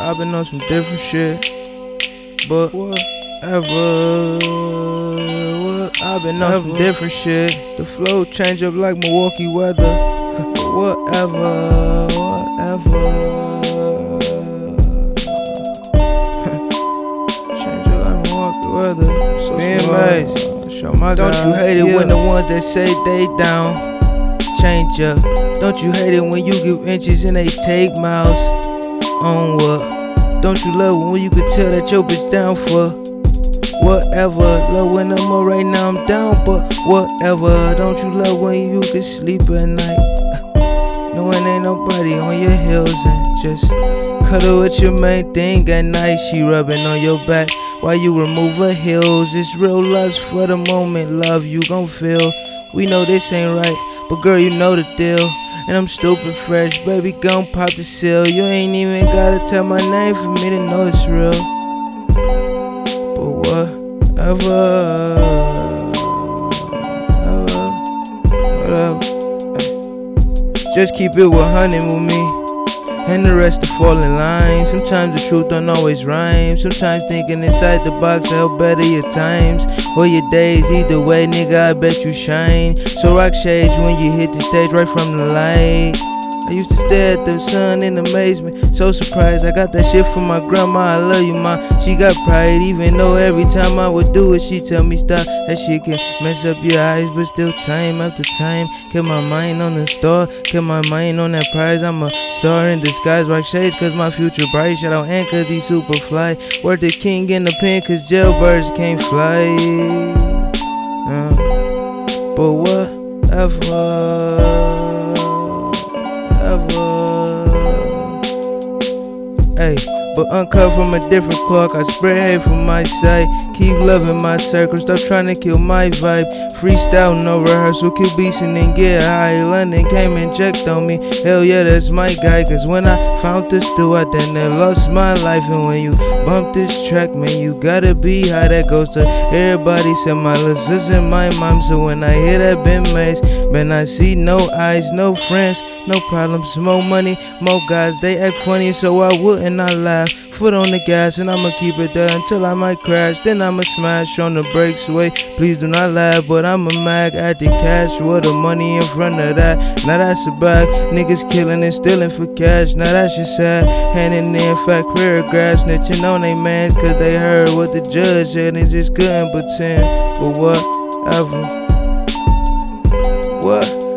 I've been on some different shit, but whatever. What? I've been on some different shit. The flow change up like Milwaukee weather. Whatever, whatever. change up like Milwaukee weather. So show my Don't you hate it yeah. when the ones that say they down change up? Don't you hate it when you give inches and they take miles? On what? Don't you love when you can tell that your bitch down for whatever? Love when I'm up right now, I'm down, but whatever. Don't you love when you can sleep at night? Knowing ain't nobody on your heels and just cuddle with your main thing at night. She rubbing on your back while you remove her heels. It's real lust for the moment, love you gon' feel. We know this ain't right, but girl, you know the deal. And I'm stupid fresh, baby, gon' pop the seal. You ain't even gotta tell my name for me to know it's real. But whatever, whatever, whatever. Just keep it 100 with me and the rest to fall in line. Sometimes the truth don't always rhyme. Sometimes thinking inside the box to help better your times or your days. Either way, nigga, I bet you shine. So rock shades when you hit the stage right from the light. I used to stare at the sun in amazement, so surprised. I got that shit from my grandma. I love you, ma. She got pride, even though every time I would do it, she tell me stop. That shit can mess up your eyes, but still time after time. Kept my mind on the star, kept my mind on that prize. I'm a star in disguise, rock shades, cause my future bright. Shout out Hank, cause he super fly. Worth the king in the pen, cause jailbirds can't fly. Uh, but whatever. Hey, but uncut from a different clock. I spread hate from my side. Keep loving my circle. Stop trying to kill my vibe. Freestyle, no rehearsal. Kill beats and then get high. London came and checked on me. Hell yeah, that's my guy. Cause when I found this still, I then I lost my life. And when you bump this track, man, you gotta be high. That goes to everybody. Said my listeners and my mom. So when I hear that Ben Mays, man, I see no eyes, no friends, no problems, more money, more guys. They act funny, so I wouldn't not laugh. Foot on the gas, and I'ma keep it there until I might crash. Then I'ma smash on the brakes. Wait, please do not laugh, but I'm a mag at the cash with the money in front of that. Now that's a bag. Niggas killing and stealing for cash. Now that's just sad. Handing in fat career grass. snitching on they mans, cause they heard what the judge said and just couldn't pretend. But whatever. Whatever.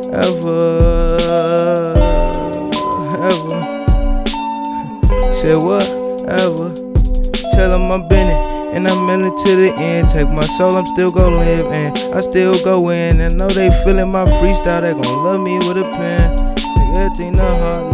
Ever. Said whatever. Tell them I'm been it. And I'm in it to the end. Take my soul, I'm still gonna live. And I still go in. And know they feeling my freestyle. They gon' love me with a pen. Everything to heart.